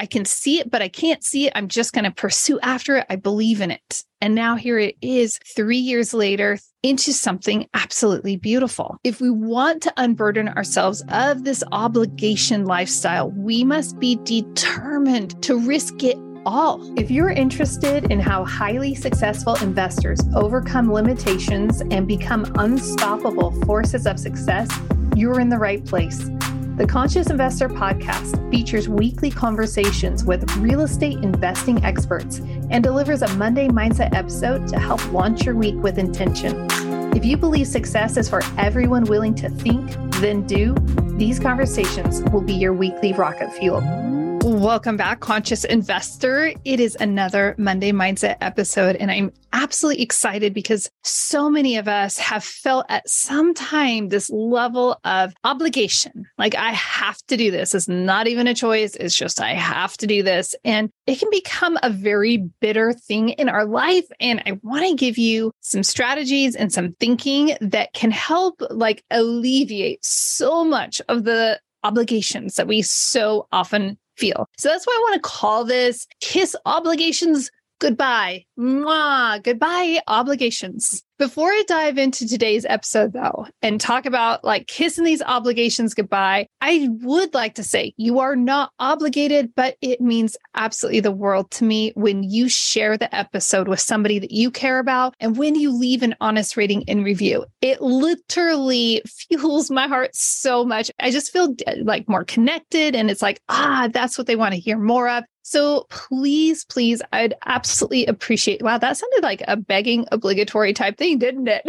I can see it, but I can't see it. I'm just going to pursue after it. I believe in it. And now here it is, three years later, into something absolutely beautiful. If we want to unburden ourselves of this obligation lifestyle, we must be determined to risk it all. If you're interested in how highly successful investors overcome limitations and become unstoppable forces of success, you're in the right place. The Conscious Investor podcast features weekly conversations with real estate investing experts and delivers a Monday Mindset episode to help launch your week with intention. If you believe success is for everyone willing to think, then do, these conversations will be your weekly rocket fuel. Welcome back, Conscious Investor. It is another Monday Mindset episode, and I'm absolutely excited because so many of us have felt at some time this level of obligation. Like, I have to do this. It's not even a choice. It's just, I have to do this. And it can become a very bitter thing in our life. And I want to give you some strategies and some thinking that can help, like, alleviate so much of the obligations that we so often feel. So that's why I want to call this Kiss Obligations Goodbye. Mwah. Goodbye, obligations. Before I dive into today's episode, though, and talk about like kissing these obligations goodbye, I would like to say you are not obligated, but it means absolutely the world to me when you share the episode with somebody that you care about and when you leave an honest rating and review. It literally fuels my heart so much. I just feel like more connected, and it's like, ah, that's what they want to hear more of. So please, please, I'd absolutely appreciate. Wow, that sounded like a begging obligatory type thing, didn't it?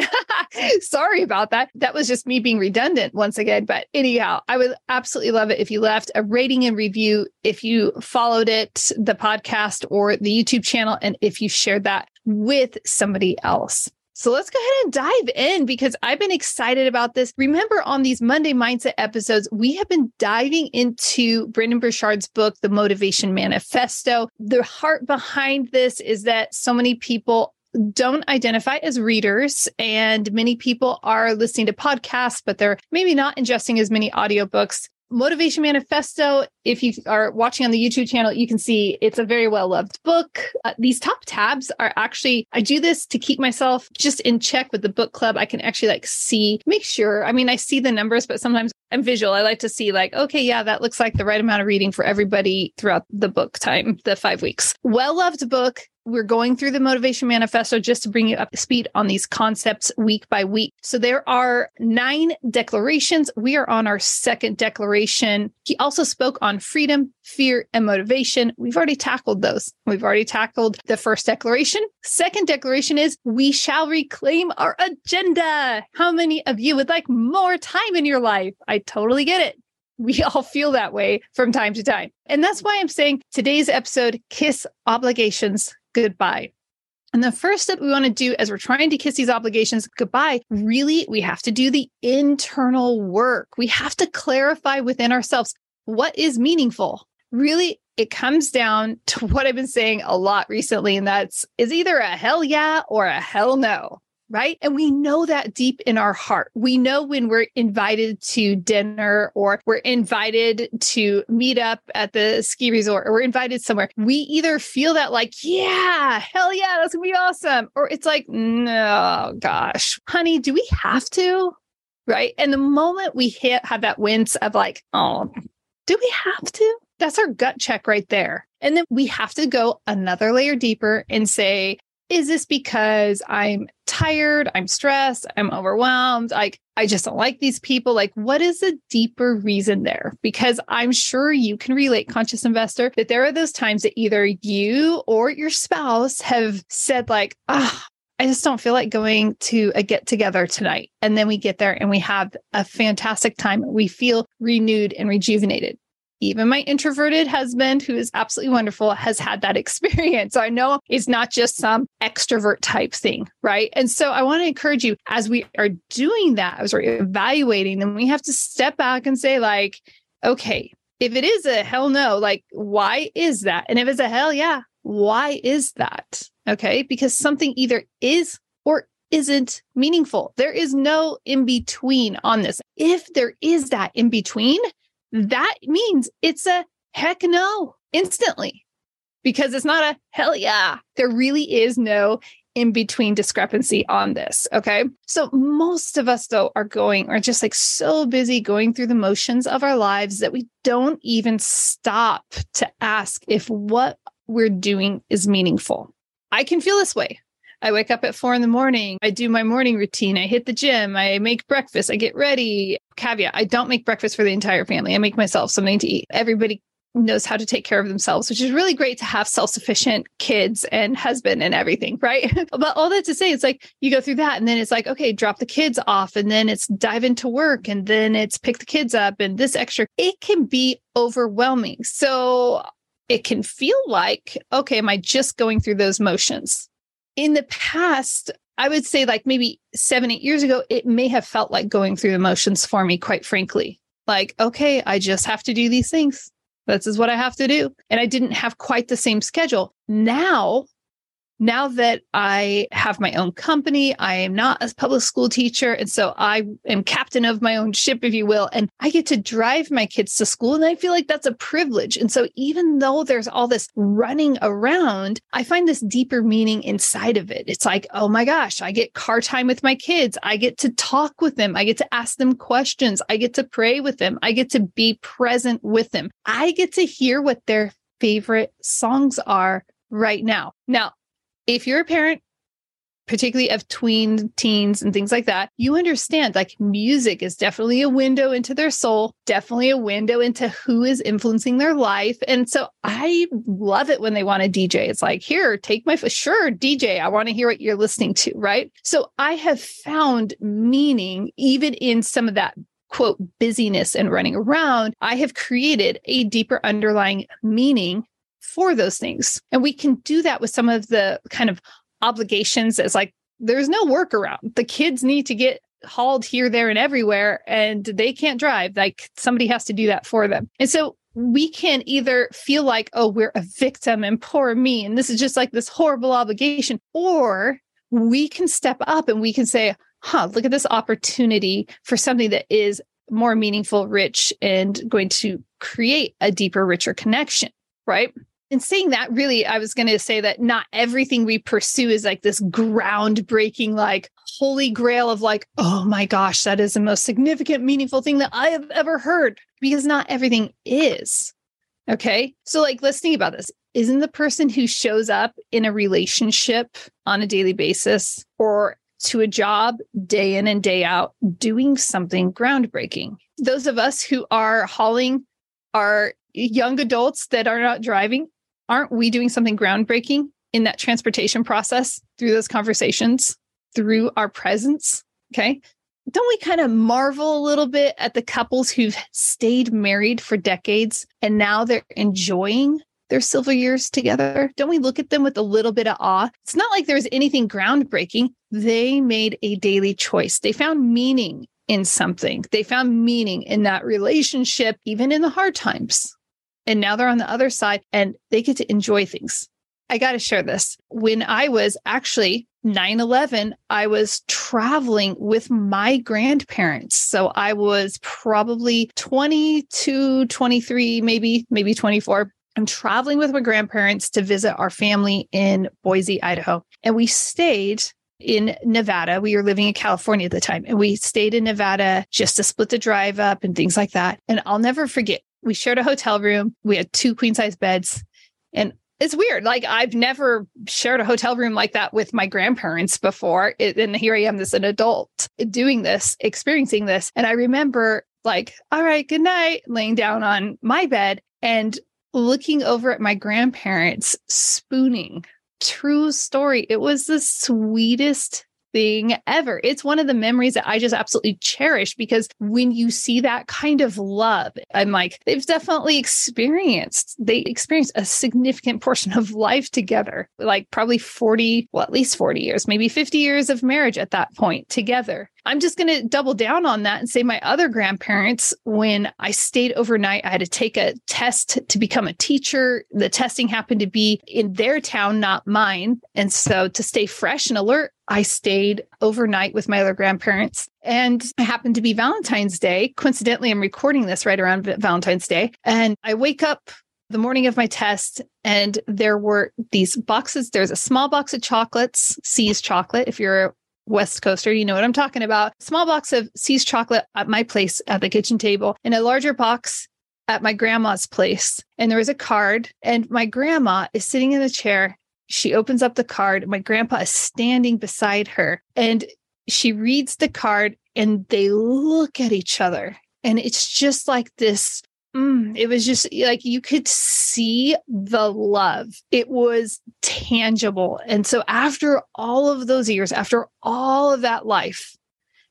Sorry about that. That was just me being redundant once again. But anyhow, I would absolutely love it if you left a rating and review, if you followed it, the podcast or the YouTube channel, and if you shared that with somebody else. So let's go ahead and dive in because I've been excited about this. Remember, on these Monday Mindset episodes, we have been diving into Brendon Burchard's book, The Motivation Manifesto. The heart behind this is that so many people don't identify as readers and many people are listening to podcasts but they're maybe not ingesting as many audiobooks Motivation Manifesto, if you are watching on the YouTube channel, you can see it's a very well loved book. Uh, these top tabs are actually, I do this to keep myself just in check with the book club. I can actually like see, make sure. I mean, I see the numbers, but sometimes I'm visual. I like to see, like, okay, yeah, that looks like the right amount of reading for everybody throughout the book time, the five weeks. Well loved book. We're going through the Motivation Manifesto just to bring you up to speed on these concepts week by week. So there are nine declarations. We are on our second declaration. He also spoke on freedom, fear, and motivation. We've already tackled those. We've already tackled the first declaration. Second declaration is we shall reclaim our agenda. How many of you would like more time in your life? I totally get it. We all feel that way from time to time. And that's why I'm saying today's episode, Kiss Obligations Goodbye. And the first step we want to do as we're trying to kiss these obligations goodbye, really, we have to do the internal work. We have to clarify within ourselves what is meaningful. Really, it comes down to what I've been saying a lot recently, and that's is either a hell yeah or a hell no right? And we know that deep in our heart. We know when we're invited to dinner or we're invited to meet up at the ski resort or we're invited somewhere. We either feel that like, yeah, hell yeah, that's gonna be awesome. Or it's like, no, gosh, honey, do we have to? Right. And the moment we hit have that wince of like, oh, do we have to? That's our gut check right there. And then we have to go another layer deeper and say, is this because I'm tired, I'm stressed, I'm overwhelmed, like I just don't like these people? Like, what is the deeper reason there? Because I'm sure you can relate, conscious investor, that there are those times that either you or your spouse have said, like, ah, oh, I just don't feel like going to a get together tonight. And then we get there and we have a fantastic time. We feel renewed and rejuvenated even my introverted husband, who is absolutely wonderful, has had that experience. I know it's not just some extrovert type thing, right? And so I want to encourage you as we are doing that, as we're evaluating, then we have to step back and say, like, okay, if it is a hell no, like, why is that? And if it's a hell yeah, why is that? Okay. Because something either is or isn't meaningful. There is no in between on this. If there is that in between, that means it's a heck no. instantly because it's not a hell yeah. There really is no in between discrepancy on this. Okay. So most of us, though, are going, are just like so busy going through the motions of our lives that we don't even stop to ask if what we're doing is meaningful. I can feel this way. I wake up at four in the morning. I do my morning routine. I hit the gym. I make breakfast. I get ready. Caveat I don't make breakfast for the entire family. I make myself something to eat. Everybody knows how to take care of themselves, which is really great to have self sufficient kids and husband and everything, right? but all that to say, it's like you go through that and then it's like, okay, drop the kids off and then it's dive into work and then it's pick the kids up and this extra. It can be overwhelming. So it can feel like, okay, am I just going through those motions? In the past, I would say like maybe seven, eight years ago, it may have felt like going through the motions for me, quite frankly. Like, okay, I just have to do these things this is what I have to do. And I didn't have quite the same schedule. Now now that I have my own company, I am not a public school teacher. And so I am captain of my own ship, if you will. And I get to drive my kids to school. And I feel like that's a privilege. And so even though there's all this running around, I find this deeper meaning inside of it. It's like, oh my gosh, I get car time with my kids. I get to talk with them. I get to ask them questions. I get to pray with them. I get to be present with them. I get to hear what their favorite songs are right now. Now, if you're a parent, particularly of tween teens and things like that, you understand like music is definitely a window into their soul, definitely a window into who is influencing their life. And so I love it when they want to DJ. It's like, here, take my, sure, DJ, I want to hear what you're listening to. Right. So I have found meaning even in some of that quote busyness and running around. I have created a deeper underlying meaning for those things. And we can do that with some of the kind of obligations as like there's no workaround. The kids need to get hauled here, there, and everywhere, and they can't drive. Like somebody has to do that for them. And so we can either feel like, oh, we're a victim and poor me, and this is just like this horrible obligation, or we can step up and we can say, huh, look at this opportunity for something that is more meaningful, rich, and going to create a deeper, richer connection, right? In saying that, really, I was going to say that not everything we pursue is like this groundbreaking, like holy grail of like, oh my gosh, that is the most significant, meaningful thing that I have ever heard, because not everything is. Okay. So, like, let's think about this. Isn't the person who shows up in a relationship on a daily basis or to a job day in and day out doing something groundbreaking? Those of us who are hauling our young adults that are not driving aren't we doing something groundbreaking in that transportation process through those conversations, through our presence? Okay. Don't we kind of marvel a little bit at the couples who've stayed married for decades and now they're enjoying their silver years together? Don't we look at them with a little bit of awe? It's not like there was anything groundbreaking. They made a daily choice. They found meaning in something. They found meaning in that relationship, even in the hard times. And now they're on the other side and they get to enjoy things. I got to share this. When I was actually 9 11, I was traveling with my grandparents. So I was probably 22, 23, maybe, maybe 24. I'm traveling with my grandparents to visit our family in Boise, Idaho. And we stayed in Nevada. We were living in California at the time, and we stayed in Nevada just to split the drive up and things like that. And I'll never forget we shared a hotel room. We had two queen size beds. And it's weird. Like I've never shared a hotel room like that with my grandparents before. It, and here I am as an adult doing this, experiencing this. And I remember like, all right, good night, laying down on my bed and looking over at my grandparents spooning. True story. It was the sweetest thing ever. It's one of the memories that I just absolutely cherish because when you see that kind of love, I'm like, they've definitely experienced, they experienced a significant portion of life together, like probably 40, well, at least 40 years, maybe 50 years of marriage at that point together. I'm just going to double down on that and say my other grandparents, when I stayed overnight, I had to take a test to become a teacher. The testing happened to be in their town, not mine. And so to stay fresh and alert, I stayed overnight with my other grandparents. And it happened to be Valentine's Day. Coincidentally, I'm recording this right around Valentine's Day. And I wake up the morning of my test, and there were these boxes. There's a small box of chocolates, See's chocolate. If you're West Coaster, you know what I'm talking about. Small box of See's chocolate at my place at the kitchen table, and a larger box at my grandma's place. And there was a card, and my grandma is sitting in a chair. She opens up the card. My grandpa is standing beside her, and she reads the card, and they look at each other. And it's just like this Mm, it was just like you could see the love. It was tangible. And so, after all of those years, after all of that life,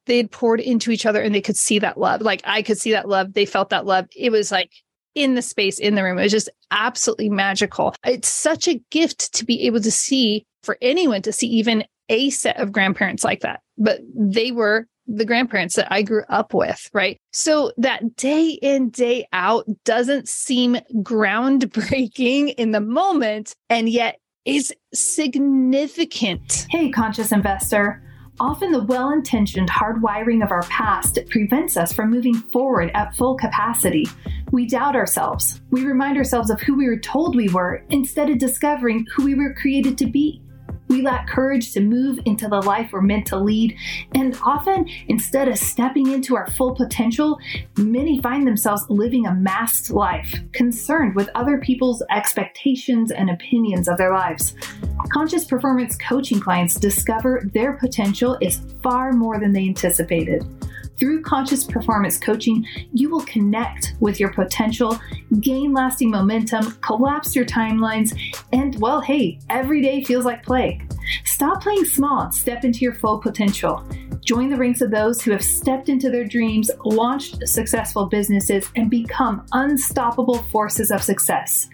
they had poured into each other and they could see that love. Like I could see that love. They felt that love. It was like in the space, in the room. It was just absolutely magical. It's such a gift to be able to see for anyone to see even a set of grandparents like that. But they were the grandparents that I grew up with, right? So that day in, day out doesn't seem groundbreaking in the moment, and yet is significant. Hey, conscious investor. Often the well intentioned hardwiring of our past prevents us from moving forward at full capacity. We doubt ourselves. We remind ourselves of who we were told we were instead of discovering who we were created to be. We lack courage to move into the life we're meant to lead. And often, instead of stepping into our full potential, many find themselves living a masked life, concerned with other people's expectations and opinions of their lives. Conscious performance coaching clients discover their potential is far more than they anticipated. Through conscious performance coaching, you will connect with your potential, gain lasting momentum, collapse your timelines, and well, hey, every day feels like play. Stop playing small and step into your full potential. Join the ranks of those who have stepped into their dreams, launched successful businesses, and become unstoppable forces of success.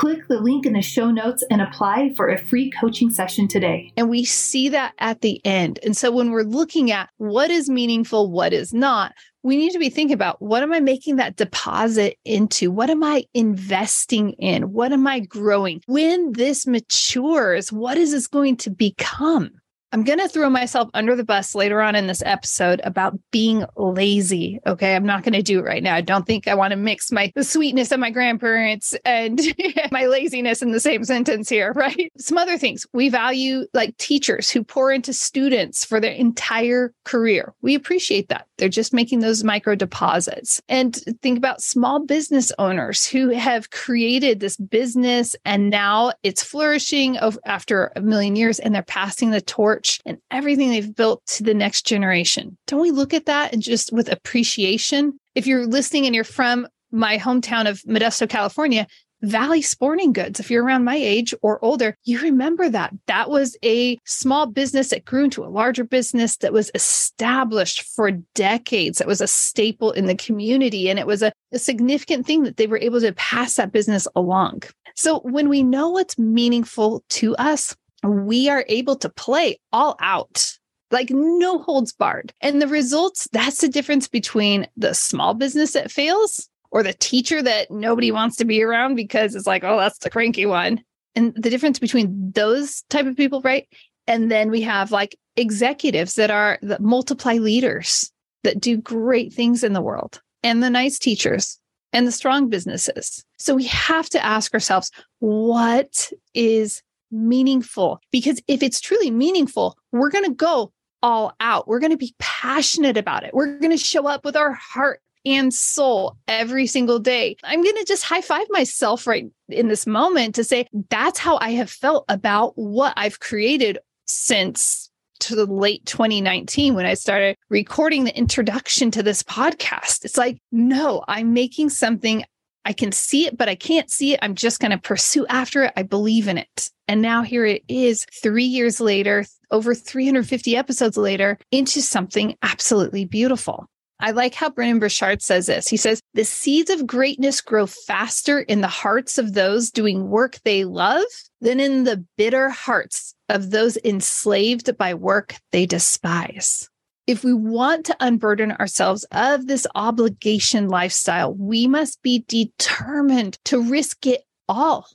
Click the link in the show notes and apply for a free coaching session today. And we see that at the end. And so when we're looking at what is meaningful, what is not, we need to be thinking about what am I making that deposit into? What am I investing in? What am I growing? When this matures, what is this going to become? I'm going to throw myself under the bus later on in this episode about being lazy. Okay. I'm not going to do it right now. I don't think I want to mix my the sweetness of my grandparents and my laziness in the same sentence here, right? Some other things. We value like teachers who pour into students for their entire career. We appreciate that. They're just making those micro deposits. And think about small business owners who have created this business and now it's flourishing after a million years and they're passing the torch and everything they've built to the next generation. Don't we look at that and just with appreciation? If you're listening and you're from my hometown of Modesto, California, Valley Sporting Goods, if you're around my age or older, you remember that. That was a small business that grew into a larger business that was established for decades. That was a staple in the community. And it was a, a significant thing that they were able to pass that business along. So when we know what's meaningful to us, we are able to play all out like no holds barred. And the results, that's the difference between the small business that fails or the teacher that nobody wants to be around because it's like, oh, that's the cranky one. And the difference between those type of people, right? And then we have like executives that are the multiply leaders that do great things in the world and the nice teachers and the strong businesses. So we have to ask ourselves, what is meaningful. Because if it's truly meaningful, we're going to go all out. We're going to be passionate about it. We're going to show up with our heart and soul every single day. I'm going to just high five myself right in this moment to say that's how I have felt about what I've created since to the late 2019 when I started recording the introduction to this podcast. It's like, no, I'm making something I can see it, but I can't see it. I'm just going to pursue after it. I believe in it. And now here it is, three years later, over 350 episodes later, into something absolutely beautiful. I like how Brendon Burchard says this. He says, The seeds of greatness grow faster in the hearts of those doing work they love than in the bitter hearts of those enslaved by work they despise if we want to unburden ourselves of this obligation lifestyle, we must be determined to risk it all.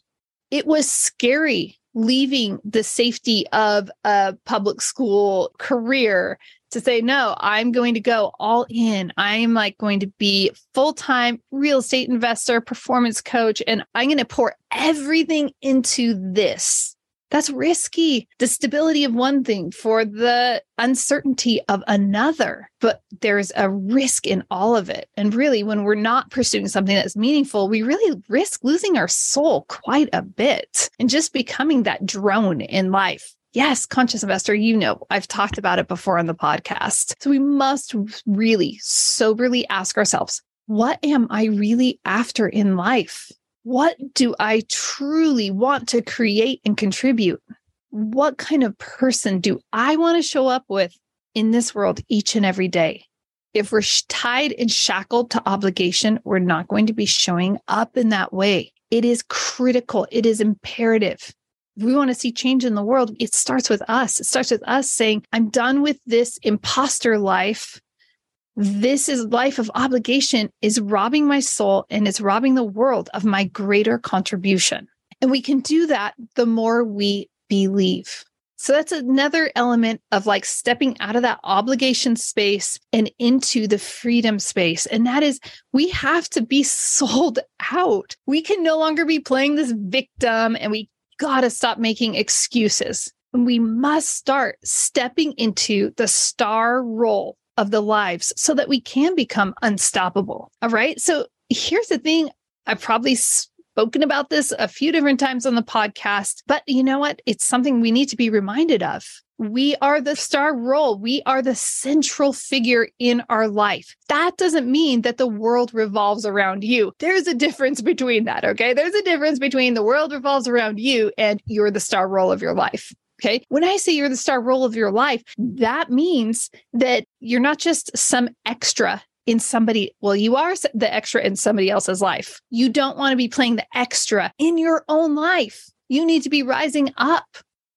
It was scary leaving the safety of a public school career to say, no, I'm going to go all in. I'm like going to be full time real estate investor, performance coach, and I'm going to pour everything into this. That's risky. The stability of one thing for the uncertainty of another. But there's a risk in all of it. And really, when we're not pursuing something that's meaningful, we really risk losing our soul quite a bit and just becoming that drone in life. Yes, conscious investor, you know, I've talked about it before on the podcast. So we must really soberly ask ourselves, what am I really after in life? What do I truly want to create and contribute? What kind of person do I want to show up with in this world each and every day? If we're tied and shackled to obligation, we're not going to be showing up in that way. It is critical, it is imperative. If we want to see change in the world, it starts with us. It starts with us saying, I'm done with this imposter life this is life of obligation is robbing my soul and it's robbing the world of my greater contribution. And we can do that the more we believe. So that's another element of like stepping out of that obligation space and into the freedom space. And that is we have to be sold out. We can no longer be playing this victim and we got to stop making excuses. And we must start stepping into the star role of the lives so that we can become unstoppable. All right. So here's the thing I've probably spoken about this a few different times on the podcast, but you know what? It's something we need to be reminded of. We are the star role. We are the central figure in our life. That doesn't mean that the world revolves around you. There's a difference between that. Okay. There's a difference between the world revolves around you and you're the star role of your life. Okay. When I say you're the star role of your life, that means that you're not just some extra in somebody, well, you are the extra in somebody else's life. You don't want to be playing the extra in your own life. You need to be rising up.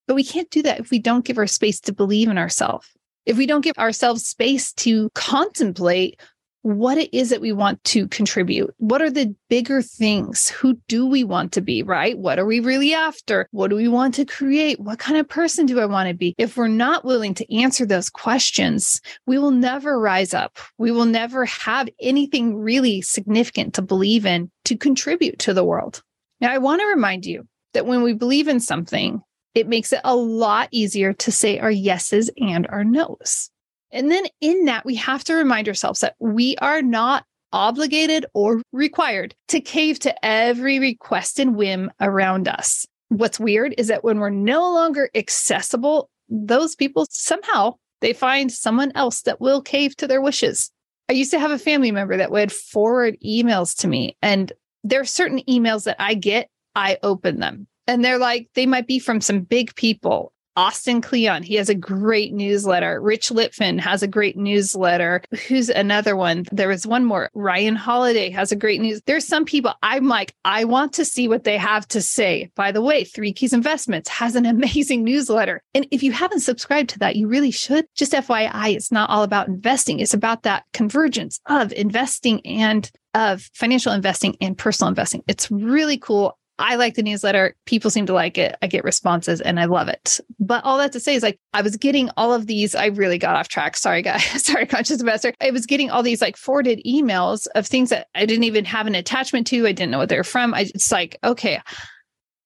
But we can't do that if we don't give our space to believe in ourselves. If we don't give ourselves space to contemplate what it is that we want to contribute. What are the bigger things? Who do we want to be, right? What are we really after? What do we want to create? What kind of person do I want to be? If we're not willing to answer those questions, we will never rise up. We will never have anything really significant to believe in to contribute to the world. Now, I want to remind you that when we believe in something, it makes it a lot easier to say our yeses and our nos. And then in that, we have to remind ourselves that we are not obligated or required to cave to every request and whim around us. What's weird is that when we're no longer accessible, those people somehow they find someone else that will cave to their wishes. I used to have a family member that would forward emails to me and there are certain emails that I get, I open them. And they're like, they might be from some big people Austin Kleon, he has a great newsletter. Rich Litvin has a great newsletter. Who's another one? There was one more. Ryan Holiday has a great news. There's some people I'm like, I want to see what they have to say. By the way, Three Keys Investments has an amazing newsletter. And if you haven't subscribed to that, you really should. Just FYI, it's not all about investing. It's about that convergence of investing and of financial investing and personal investing. It's really cool. I like the newsletter. People seem to like it. I get responses and I love it. But all that to say is like, I was getting all of these. I really got off track. Sorry, guys. Sorry, conscious investor. I was getting all these like forwarded emails of things that I didn't even have an attachment to. I didn't know what they're from. I, it's like, okay,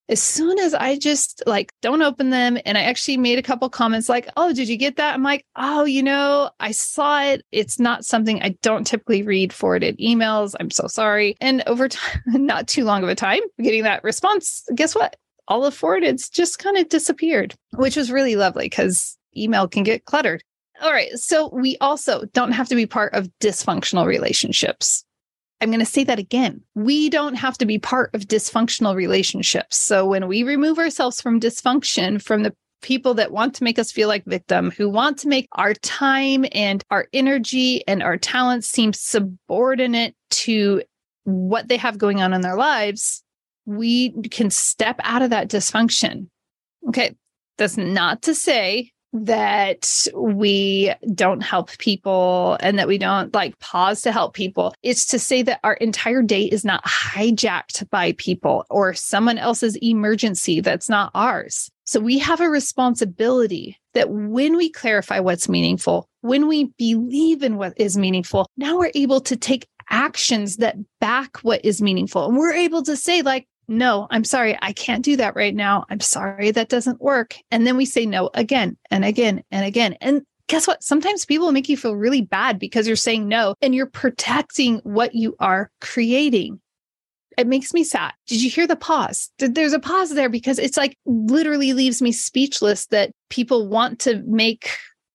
as soon as I just like don't open them and I actually made a couple comments like, "Oh, did you get that?" I'm like, "Oh, you know, I saw it. It's not something I don't typically read forwarded emails. I'm so sorry." And over time, not too long of a time, getting that response, guess what? All of forwardeds just kind of disappeared, which was really lovely cuz email can get cluttered. All right, so we also don't have to be part of dysfunctional relationships. I'm going to say that again. We don't have to be part of dysfunctional relationships. So when we remove ourselves from dysfunction, from the people that want to make us feel like victim, who want to make our time and our energy and our talents seem subordinate to what they have going on in their lives, we can step out of that dysfunction. Okay. That's not to say that we don't help people and that we don't like pause to help people. It's to say that our entire day is not hijacked by people or someone else's emergency that's not ours. So we have a responsibility that when we clarify what's meaningful, when we believe in what is meaningful, now we're able to take actions that back what is meaningful. And we're able to say, like, no, I'm sorry, I can't do that right now. I'm sorry that doesn't work. And then we say no again and again and again. And guess what? Sometimes people make you feel really bad because you're saying no and you're protecting what you are creating. It makes me sad. Did you hear the pause? There's a pause there because it's like literally leaves me speechless that people want to make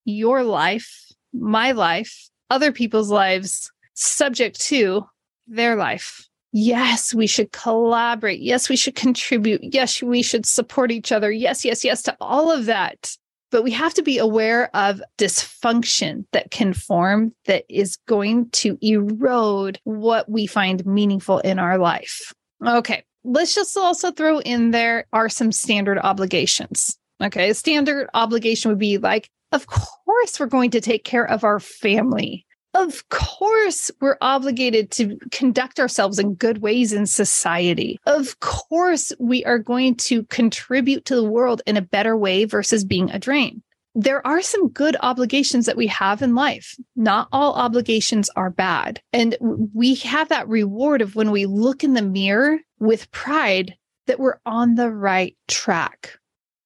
your life, my life, other people's lives subject to their life. Yes, we should collaborate. Yes, we should contribute. Yes, we should support each other. Yes, yes, yes to all of that. But we have to be aware of dysfunction that can form that is going to erode what we find meaningful in our life. Okay, let's just also throw in there are some standard obligations. Okay, a standard obligation would be like, of course, we're going to take care of our family of course, we're obligated to conduct ourselves in good ways in society. Of course, we are going to contribute to the world in a better way versus being a drain. There are some good obligations that we have in life. Not all obligations are bad. And we have that reward of when we look in the mirror with pride that we're on the right track.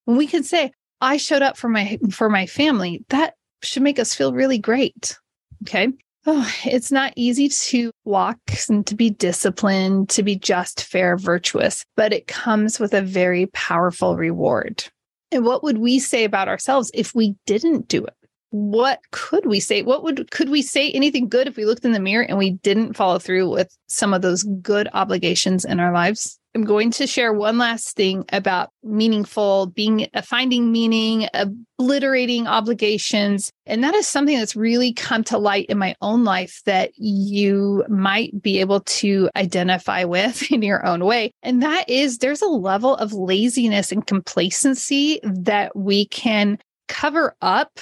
When we can say, I showed up for my for my family, that should make us feel really great. Okay. Oh, it's not easy to walk and to be disciplined, to be just, fair, virtuous, but it comes with a very powerful reward. And what would we say about ourselves if we didn't do it? What could we say? What would could we say anything good if we looked in the mirror and we didn't follow through with some of those good obligations in our lives? I'm going to share one last thing about meaningful, being uh, finding meaning, obliterating obligations. And that is something that's really come to light in my own life that you might be able to identify with in your own way. And that is there's a level of laziness and complacency that we can cover up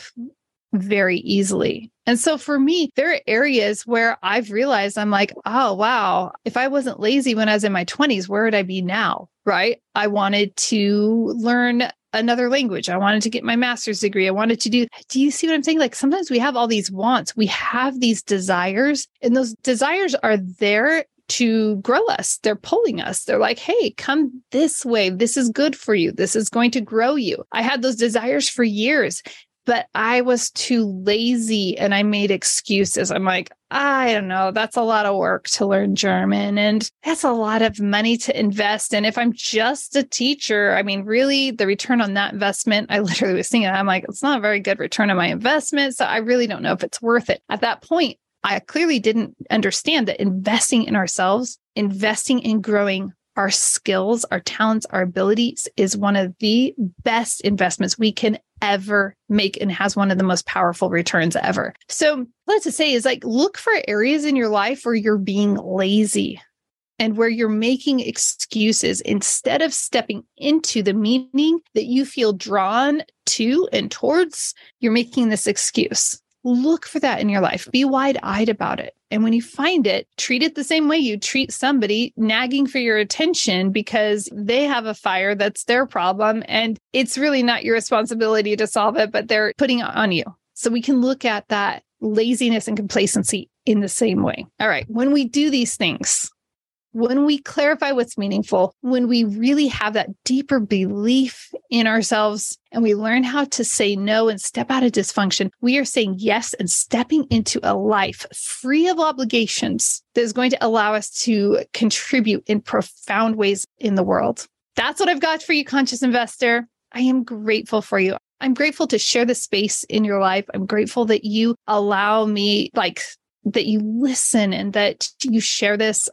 very easily. And so for me, there are areas where I've realized I'm like, oh, wow, if I wasn't lazy when I was in my 20s, where would I be now? Right. I wanted to learn another language. I wanted to get my master's degree. I wanted to do. Do you see what I'm saying? Like sometimes we have all these wants, we have these desires, and those desires are there to grow us. They're pulling us. They're like, hey, come this way. This is good for you. This is going to grow you. I had those desires for years but I was too lazy and I made excuses. I'm like, I don't know, that's a lot of work to learn German and that's a lot of money to invest. And if I'm just a teacher, I mean, really, the return on that investment, I literally was thinking, I'm like, it's not a very good return on my investment. So I really don't know if it's worth it. At that point, I clearly didn't understand that investing in ourselves, investing in growing our skills, our talents, our abilities is one of the best investments we can ever make and has one of the most powerful returns ever. So, let's just say is like look for areas in your life where you're being lazy and where you're making excuses instead of stepping into the meaning that you feel drawn to and towards, you're making this excuse. Look for that in your life. Be wide eyed about it. And when you find it, treat it the same way you treat somebody nagging for your attention because they have a fire that's their problem. And it's really not your responsibility to solve it, but they're putting it on you. So we can look at that laziness and complacency in the same way. All right. When we do these things, when we clarify what's meaningful, when we really have that deeper belief in ourselves and we learn how to say no and step out of dysfunction, we are saying yes and stepping into a life free of obligations that is going to allow us to contribute in profound ways in the world. That's what I've got for you, conscious investor. I am grateful for you. I'm grateful to share the space in your life. I'm grateful that you allow me, like, that you listen and that you share this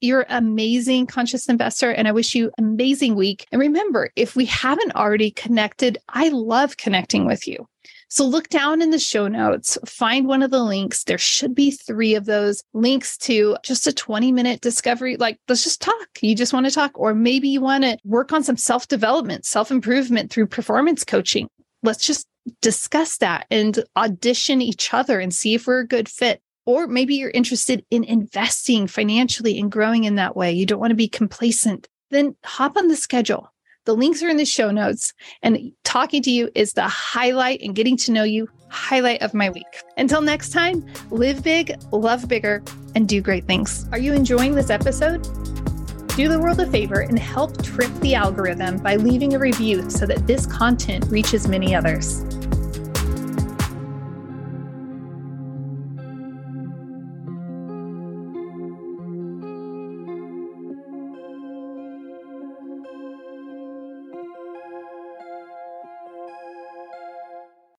you're amazing conscious investor and I wish you amazing week. And remember, if we haven't already connected, I love connecting with you. So look down in the show notes, find one of the links. There should be three of those links to just a 20 minute discovery. Like, let's just talk. You just want to talk, or maybe you want to work on some self development, self improvement through performance coaching. Let's just discuss that and audition each other and see if we're a good fit. Or maybe you're interested in investing financially and growing in that way. You don't want to be complacent. Then hop on the schedule. The links are in the show notes. And talking to you is the highlight and getting to know you highlight of my week. Until next time, live big, love bigger, and do great things. Are you enjoying this episode? Do the world a favor and help trip the algorithm by leaving a review so that this content reaches many others.